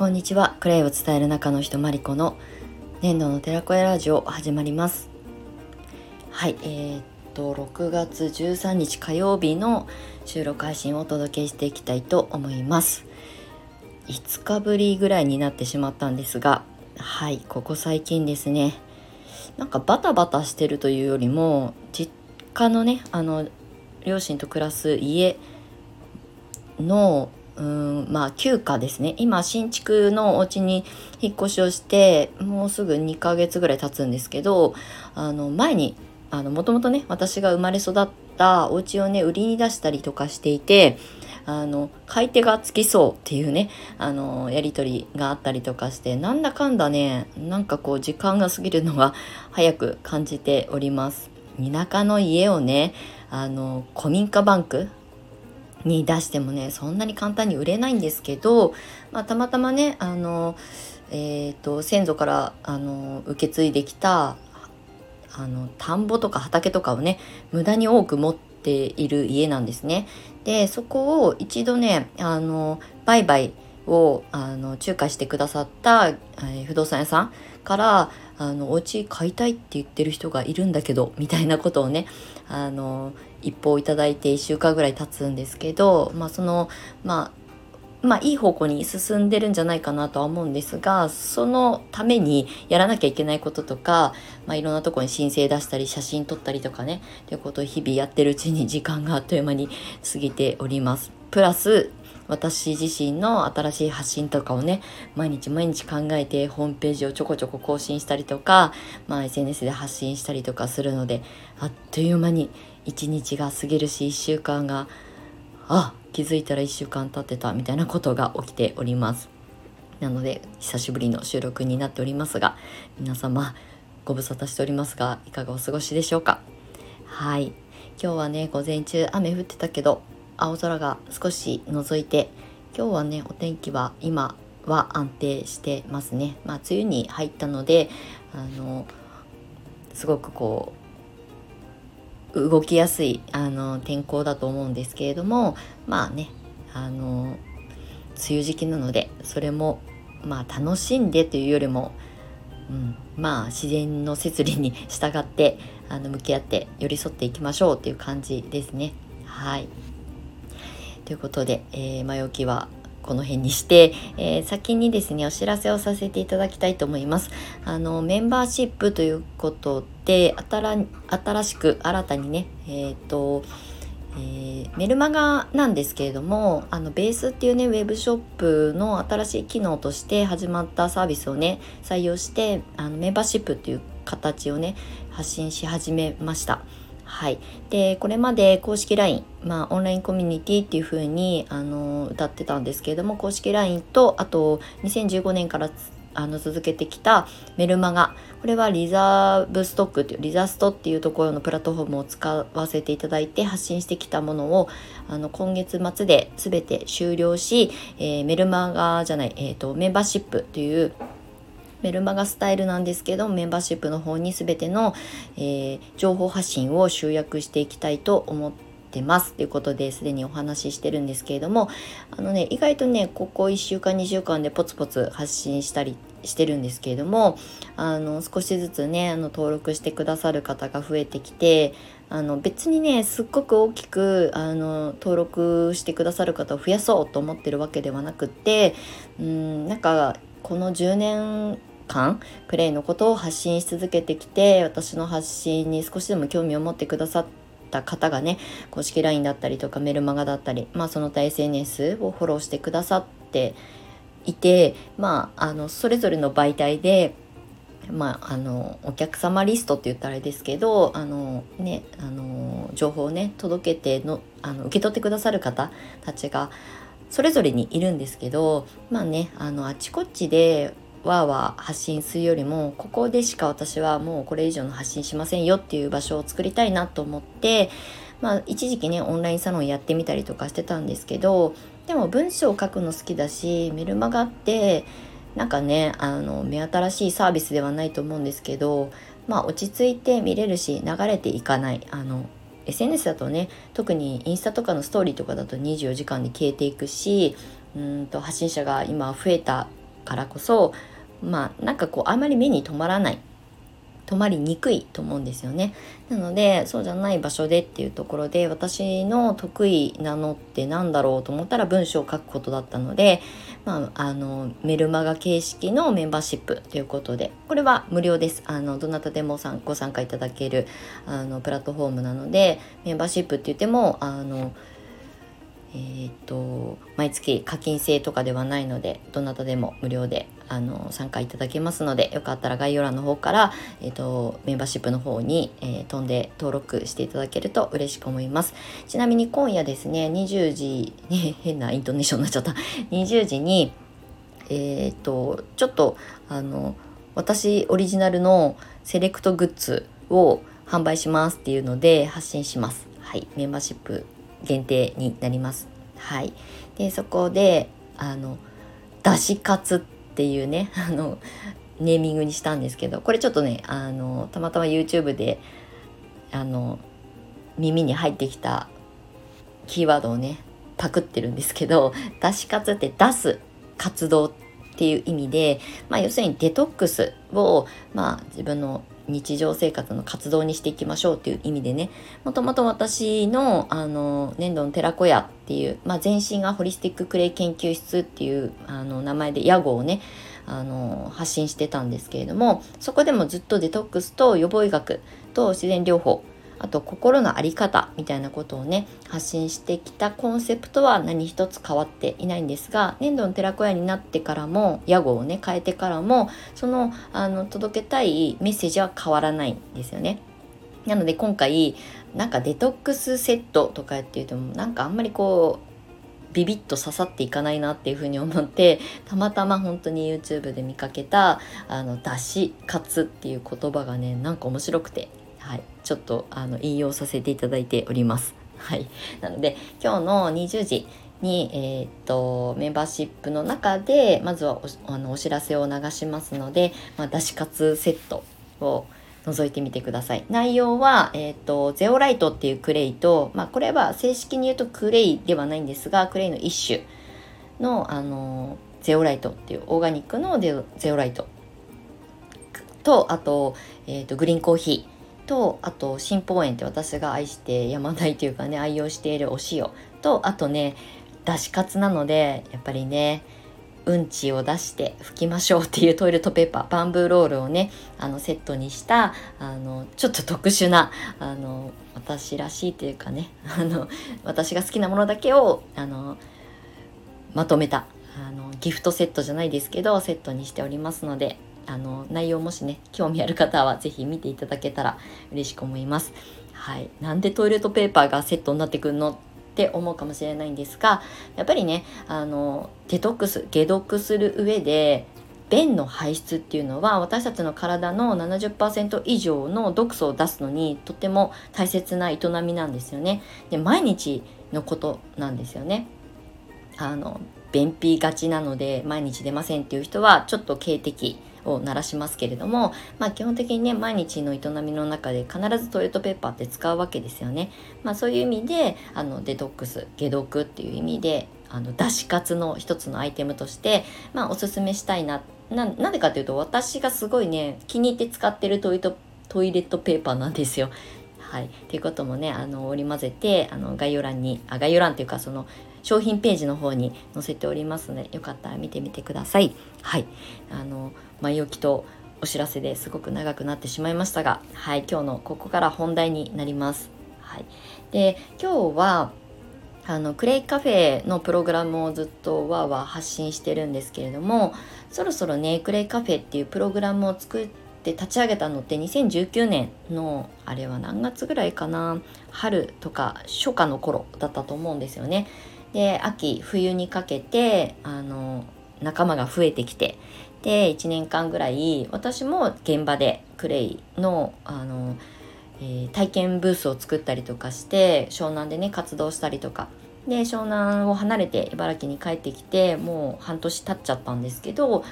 こんにちは。クレイを伝える中の人マリコの年度の寺子屋ラジオ始まります。はいえー、っと6月13日火曜日の収録配信をお届けしていきたいと思います。5日ぶりぐらいになってしまったんですがはいここ最近ですねなんかバタバタしてるというよりも実家のねあの両親と暮らす家のうんまあ休暇ですね今新築のお家に引っ越しをしてもうすぐ2ヶ月ぐらい経つんですけどあの前にもともとね私が生まれ育ったお家をね売りに出したりとかしていてあの買い手がつきそうっていうねあのやり取りがあったりとかしてなんだかんだねなんかこう時間が過ぎるのが早く感じております。田舎の家をねあの古民家バンクに出してもねそんなに簡単に売れないんですけど、まあ、たまたまねあの、えーと、先祖からあの受け継いできたあの田んぼとか畑とかをね無駄に多く持っている家なんですね。でそこを一度ねあの売買をあの仲介してくださった、えー、不動産屋さんからあのお家買いたいって言ってる人がいるんだけどみたいなことをねあの一報いただいて1週間ぐらい経つんですけど、まあ、そのまあまあいい方向に進んでるんじゃないかなとは思うんですがそのためにやらなきゃいけないこととか、まあ、いろんなとこに申請出したり写真撮ったりとかねということを日々やってるうちに時間があっという間に過ぎております。プラス私自身の新しい発信とかをね毎日毎日考えてホームページをちょこちょこ更新したりとか、まあ、SNS で発信したりとかするのであっという間に一日が過ぎるし1週間があ気づいたら1週間経ってたみたいなことが起きております。なので久しぶりの収録になっておりますが皆様ご無沙汰しておりますがいかがお過ごしでしょうか？はい。今日はね午前中雨降ってたけど青空が少し覗いて今日はねお天気は今は安定してますねまあ梅雨に入ったのであのすごくこう動きやすいあの天候だと思うんですけれどもまあねあの梅雨時期なのでそれもまあ楽しんでというよりも、うん、まあ自然の摂理に 従ってあの向き合って寄り添っていきましょうっていう感じですねはい。ということで、えー、前置きはこの辺にして、えー、先にですねお知らせをさせていただきたいと思いますあのメンバーシップということで新しく新たにねえっ、ー、とえー、メルマガなんですけれどもあのベースっていうねウェブショップの新しい機能として始まったサービスをね採用してあのメンバーシップっていう形をね発信し始めました。はい、でこれまで公式 LINE、まあ、オンラインコミュニティっていう風にあの歌ってたんですけれども公式 LINE とあと2015年からあの続けてきたメルマガ。これはリザーブストックっていうリザストっていうところのプラットフォームを使わせていただいて発信してきたものをあの今月末で全て終了し、えー、メルマガじゃない、えーとメンバーシップというメルマガスタイルなんですけどメンバーシップの方に全ての、えー、情報発信を集約していきたいと思ってますということですでにお話ししてるんですけれどもあのね意外とねここ1週間2週間でポツポツ発信したりしてるんですけれどもあの少しずつねあの登録してくださる方が増えてきてあの別にねすっごく大きくあの登録してくださる方を増やそうと思ってるわけではなくってうんなんかこの10年間クレイのことを発信し続けてきて私の発信に少しでも興味を持ってくださった方がね公式 LINE だったりとかメルマガだったり、まあ、その他 SNS をフォローしてくださっていてまああのそれぞれの媒体でまあ、あのお客様リストって言ったらあれですけどあの、ね、あの情報をね届けてのあの受け取ってくださる方たちがそれぞれにいるんですけどまあねあのあちこちでわーわー発信するよりもここでしか私はもうこれ以上の発信しませんよっていう場所を作りたいなと思ってまあ一時期ねオンラインサロンやってみたりとかしてたんですけどでも文章を書くの好きだしメルマガってなんかねあの目新しいサービスではないと思うんですけどまあ落ち着いて見れるし流れていかないあの SNS だとね特にインスタとかのストーリーとかだと24時間で消えていくしうんと発信者が今増えたからこそまあなんかこうあまり目に留まらない止まりにくいと思うんですよね。なのでそうじゃない場所でっていうところで私の得意なのって何だろうと思ったら文章を書くことだったので、まあ、あのメルマガ形式のメンバーシップということでこれは無料です。あのどなたでもご参加いただけるあのプラットフォームなのでメンバーシップって言ってもあのえーと、毎月課金制とかではないのでどなたでも無料であの参加いただけますのでよかったら概要欄の方から、えーと、メンバーシップの方に、えー、飛んで登録していただけると嬉しく思います。ちなみに今夜ですね20時、ね、変なイントネーションになっちゃった。20時にえっ、ー、とちょっとあの私オリジナルのセレクトグッズを販売しますっていうので発信します。はいメンバーシップ限定になります。はい、でそこであのだしカツっていうね あのネーミングにしたんですけどこれちょっとねあのたまたま YouTube であの耳に入ってきたキーワードをねパクってるんですけどだしカツって出す活動っていう意味で、まあ、要するにデトックスを、まあ、自分の日常生活の活動にしていきましょうっていう意味でね。もともと私のあの粘土の寺子屋っていう、まあ、前身がホリスティッククレイ研究室っていうあの名前で屋号をねあの発信してたんですけれどもそこでもずっとデトックスと予防医学と自然療法あと心の在り方みたいなことをね発信してきたコンセプトは何一つ変わっていないんですが粘土の寺子屋になってからも屋号をね変えてからもそのあの届けたいメッセージは変わらないんですよね。なので今回なんかデトックスセットとかやって言うともなんかあんまりこうビビッと刺さっていかないなっていうふうに思ってたまたま本当に YouTube で見かけたあの出しカツっていう言葉がねなんか面白くてはい、ちょっとあの引用させていただいております。はい、なので今日の20時に、えー、っとメンバーシップの中でまずはおあのお知らせを流しますので、まあ、出し活セットを覗いてみてください。内容は、えーと、ゼオライトっていうクレイと、まあ、これは正式に言うとクレイではないんですがクレイの一種の、あのゼオライトっていうオーガニックのゼオライトとあと,、えーとグリーンコーヒーとあと新宝園って私が愛してやまないというかね愛用しているお塩。とあとねだしカツなのでやっぱりねうんちを出して拭きましょうっていうトイレットペーパーバンブーロールをねあのセットにしたあのちょっと特殊なあの私らしいというかねあの私が好きなものだけをあのまとめたあのギフトセットじゃないですけどセットにしておりますのであの内容もしね興味ある方は是非見ていただけたら嬉しく思います。はい、なんでトイレットペーパーがセットになってくるのって思うかもしれないんですがやっぱりねあのデトックス解毒する上で便の排出っていうのは私たちの体の70%以上の毒素を出すのにとても大切な営みなんですよね。で毎日のことなんですよね。あの便秘がちなので毎日出ませんっていう人はちょっと警笛を鳴らしますけれども、まあ、基本的にね毎日の営みの中で必ずトイレットペーパーって使うわけですよね。まあ、そういう意味であのデトックス解毒っていう意味であの出し活の一つのアイテムとして、まあ、おすすめしたいなななんでかっていうと私がすごいね気に入って使ってるトイトイレットペーパーなんですよ。はい、っていうこともねあの織り交ぜてあの概要欄にあ概要欄っていうかその商品ページの方に載せておりますのでよかったら見てみてください。はいあの前置きとお知らせですごく長くなってしまいましたが、はい、今日のここから本題になります。はい、で今日はあのクレイカフェのプログラムをずっとわーわー発信してるんですけれどもそろそろねクレイカフェっていうプログラムを作って立ち上げたのって2019年のあれは何月ぐらいかな？春とか初夏の頃だったと思うんですよね。で秋冬にかけてあの仲間が増えてきてで1年間ぐらい私も現場でクレイのあの、えー、体験ブースを作ったりとかして湘南でね活動したりとか。で湘南を離れて茨城に帰ってきてもう半年経っちゃったんですけど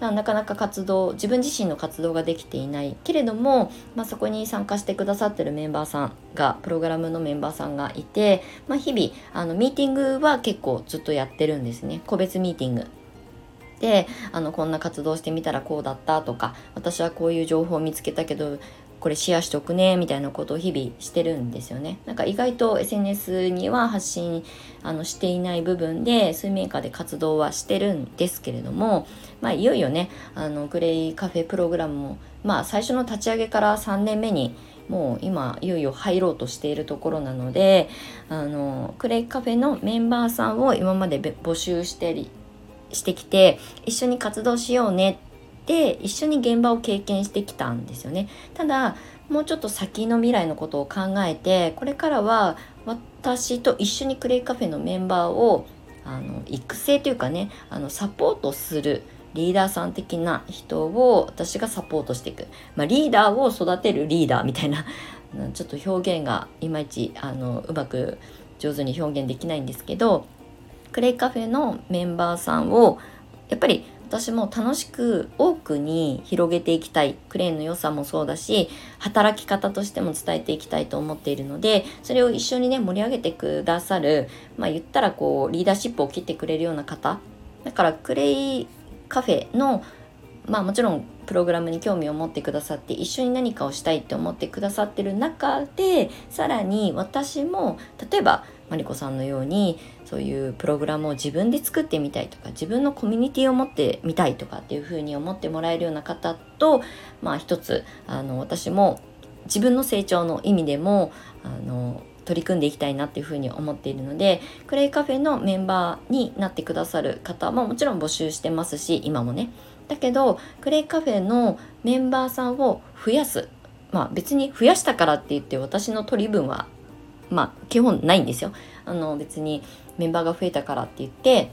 なかなか活動自分自身の活動ができていないけれども、まあ、そこに参加してくださってるメンバーさんがプログラムのメンバーさんがいて、まあ、日々あのミーティングは結構ずっとやってるんですね。個別ミーティング。であのこんな活動してみたらこうだったとか私はこういう情報を見つけたけどこれシェアしとくねみたいなことを日々してるんですよね。なんか意外と SNS には発信あのしていない部分で水面下で活動はしてるんですけれどもまあいよいよねあのグレイカフェプログラムもまあ最初の立ち上げから3年目にもう今いよいよ入ろうとしているところなのであのクレイカフェのメンバーさんを今まで募集してりしてきて一緒に活動しようねって一緒に現場を経験してきたんですよね。ただもうちょっと先の未来のことを考えてこれからは私と一緒にクレイカフェのメンバーをあの育成というかねあのサポートするリーダーさん的な人を私がサポートしていく、まあ、リーダーを育てるリーダーみたいな ちょっと表現がいまいちあのうまく上手に表現できないんですけどクレイカフェのメンバーさんをやっぱり私も楽しく多くに広げていきたい。クレーンの良さもそうだし働き方としても伝えていきたいと思っているのでそれを一緒にね盛り上げてくださるまあ言ったらこうリーダーシップを切ってくれるような方。だからクレイカフェのまあもちろんプログラムに興味を持ってくださって一緒に何かをしたいって思ってくださってる中でさらに私も例えばマリコさんのようにそういうプログラムを自分で作ってみたいとか自分のコミュニティを持ってみたいとかっていうふうに思ってもらえるような方とまあ一つあの私も自分の成長の意味でもあの取り組んでいきたいなっていうふうに思っているのでクレイカフェのメンバーになってくださる方ももちろん募集してますし今もね。だけどクレイカフェのメンバーさんを増やす。まあ別に増やしたからって言って私の取り分はまあ基本ないんですよあの別にメンバーが増えたからって言って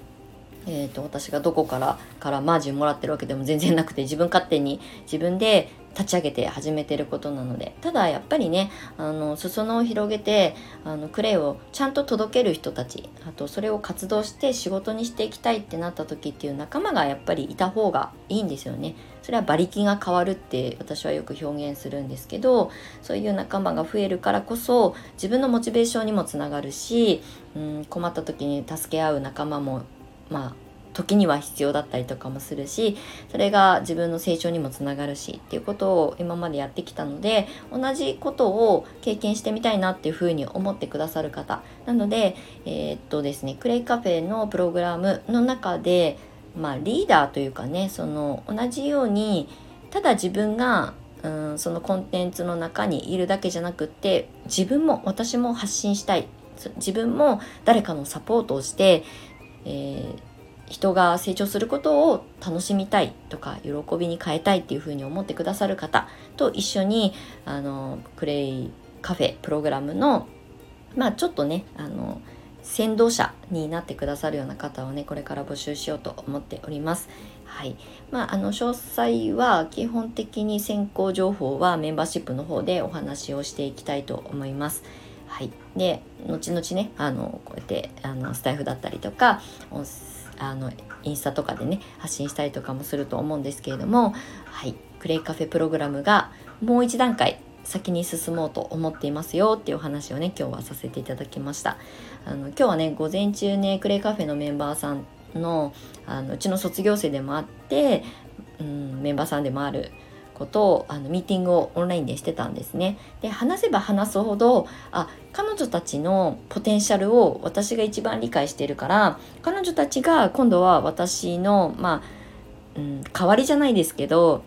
えーと、私がどこからからマージンもらってるわけでも 全然なくて自分勝手に自分で立ち上げて始めてることなのでただやっぱりねあの裾野を広げてあのクレイをちゃんと届ける人たちあとそれを活動して仕事にしていきたいってなった時っていう仲間がやっぱりいた方がいいんですよね。それは馬力が変わるって私はよく表現するんですけどそういう仲間が増えるからこそ自分のモチベーションにもつながるし、うん、困った時に助け合う仲間もまあ時には必要だったりとかもするしそれが自分の成長にもつながるしっていうことを今までやってきたので同じことを経験してみたいなっていうふうに思ってくださる方。なのでえー、っとですねクレイカフェのプログラムの中でまあリーダーというかねその同じようにただ自分がうんそのコンテンツの中にいるだけじゃなくって自分も私も発信したい。自分も誰かのサポートをして、えー人が成長することを楽しみたいとか喜びに変えたいっていうふうに思ってくださる方と一緒にあのクレイカフェプログラムのまあちょっとねあの先導者になってくださるような方をねこれから募集しようと思っております。はいまあ、あの詳細は基本的に先行情報はメンバーシップの方でお話をしていきたいと思います。はい、で後々ねあのこうやってあのスタイフだったりとかあのインスタとかでね発信したりとかもすると思うんですけれどもはいクレイカフェプログラムがもう一段階先に進もうと思っていますよっていう話をね今日はさせていただきましたあの今日はね午前中ねクレイカフェのメンバーさんのあのうちの卒業生でもあって、うん、メンバーさんでもあることをあのミーティングをオンラインでしてたんですね。で話せば話すほどあ彼女たちのポテンシャルを私が一番理解してるから彼女たちが今度は私のまあ、うん、代わりじゃないですけど、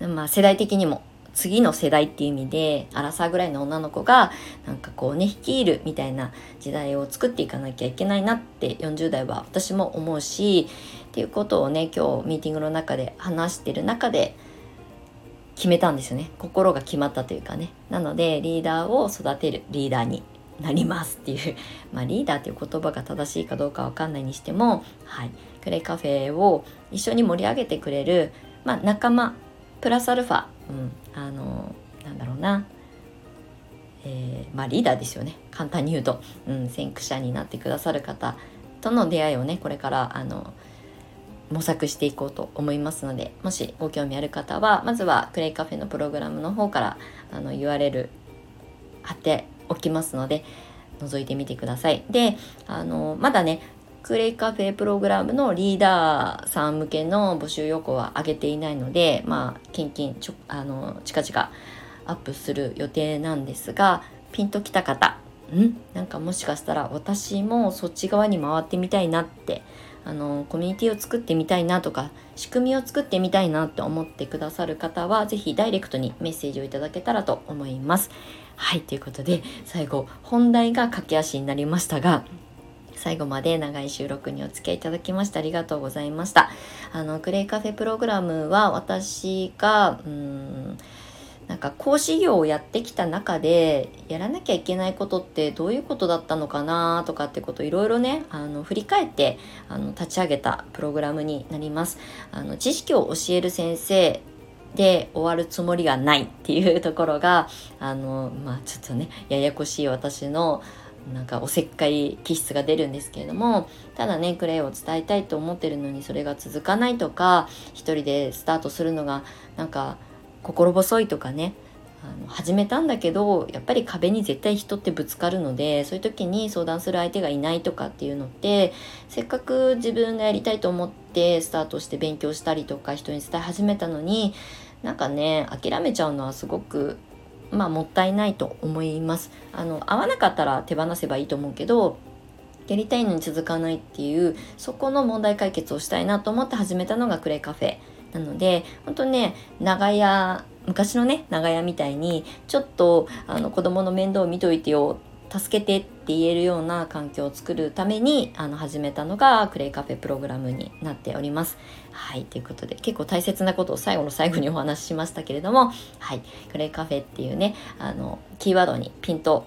まあ、世代的にも次の世代っていう意味でアラサーぐらいの女の子がなんかこうね率いるみたいな時代を作っていかなきゃいけないなって40代は私も思うしっていうことをね今日ミーティングの中で話してる中で決めたんですよね。心が決まったというかね。なのでリーダーを育てるリーダーになりますっていう。まあリーダーっていう言葉が正しいかどうかわかんないにしてもはい。クレイカフェを一緒に盛り上げてくれるまあ仲間プラスアルファ、うん、あのなんだろうな。えー、まあリーダーですよね。簡単に言うと、うん、先駆者になってくださる方との出会いをねこれからあの模索していこうと思いますのでもしご興味ある方はまずはクレイカフェのプログラムの方からあの URL 貼っておきますので覗いてみてください。であのまだねクレイカフェプログラムのリーダーさん向けの募集要項は上げていないので、まあ、キンキンちょあの近々アップする予定なんですがピンときた方ん？なんかもしかしたら私もそっち側に回ってみたいなってあのコミュニティを作ってみたいなとか仕組みを作ってみたいなって思ってくださる方は是非ダイレクトにメッセージをいただけたらと思います。はいということで最後本題が駆け足になりましたが最後まで長い収録にお付き合いいただきましてありがとうございました。あのクレイカフェプログラムは私がうんなんか講師業をやってきた中でやらなきゃいけないことってどういうことだったのかなとかってこといろいろねあの振り返ってあの立ち上げたプログラムになります。あの知識を教える先生で終わるつもりがないっていうところがあのまあちょっとねややこしい私のなんかおせっかい気質が出るんですけれどもただねクレイを伝えたいと思ってるのにそれが続かないとか一人でスタートするのがなんか心細いとかねあの始めたんだけどやっぱり壁に絶対人ってぶつかるのでそういう時に相談する相手がいないとかっていうのってせっかく自分がやりたいと思ってスタートして勉強したりとか人に伝え始めたのになんかね諦めちゃうのはすごくまあもったいないと思います。あの合わなかったら手放せばいいと思うけどやりたいのに続かないっていうそこの問題解決をしたいなと思って始めたのがクレイカフェなので本当ね長屋昔のね長屋みたいにちょっとあの子供の面倒を見といてよ助けてって言えるような環境を作るためにあの始めたのがクレイカフェプログラムになっております。はい、ということで結構大切なことを最後の最後にお話ししましたけれども、はい、クレイカフェっていうねあのキーワードにピンと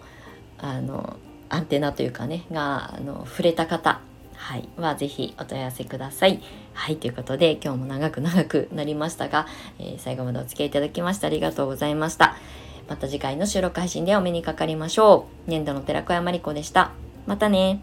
あのアンテナというかねがあの触れた方はい、はぜひお問い合わせください。はい、ということで今日も長く長くなりましたが、えー、最後までお付き合いいただきましてありがとうございました。また次回の収録配信でお目にかかりましょう。年度の寺子屋まりこでした。またね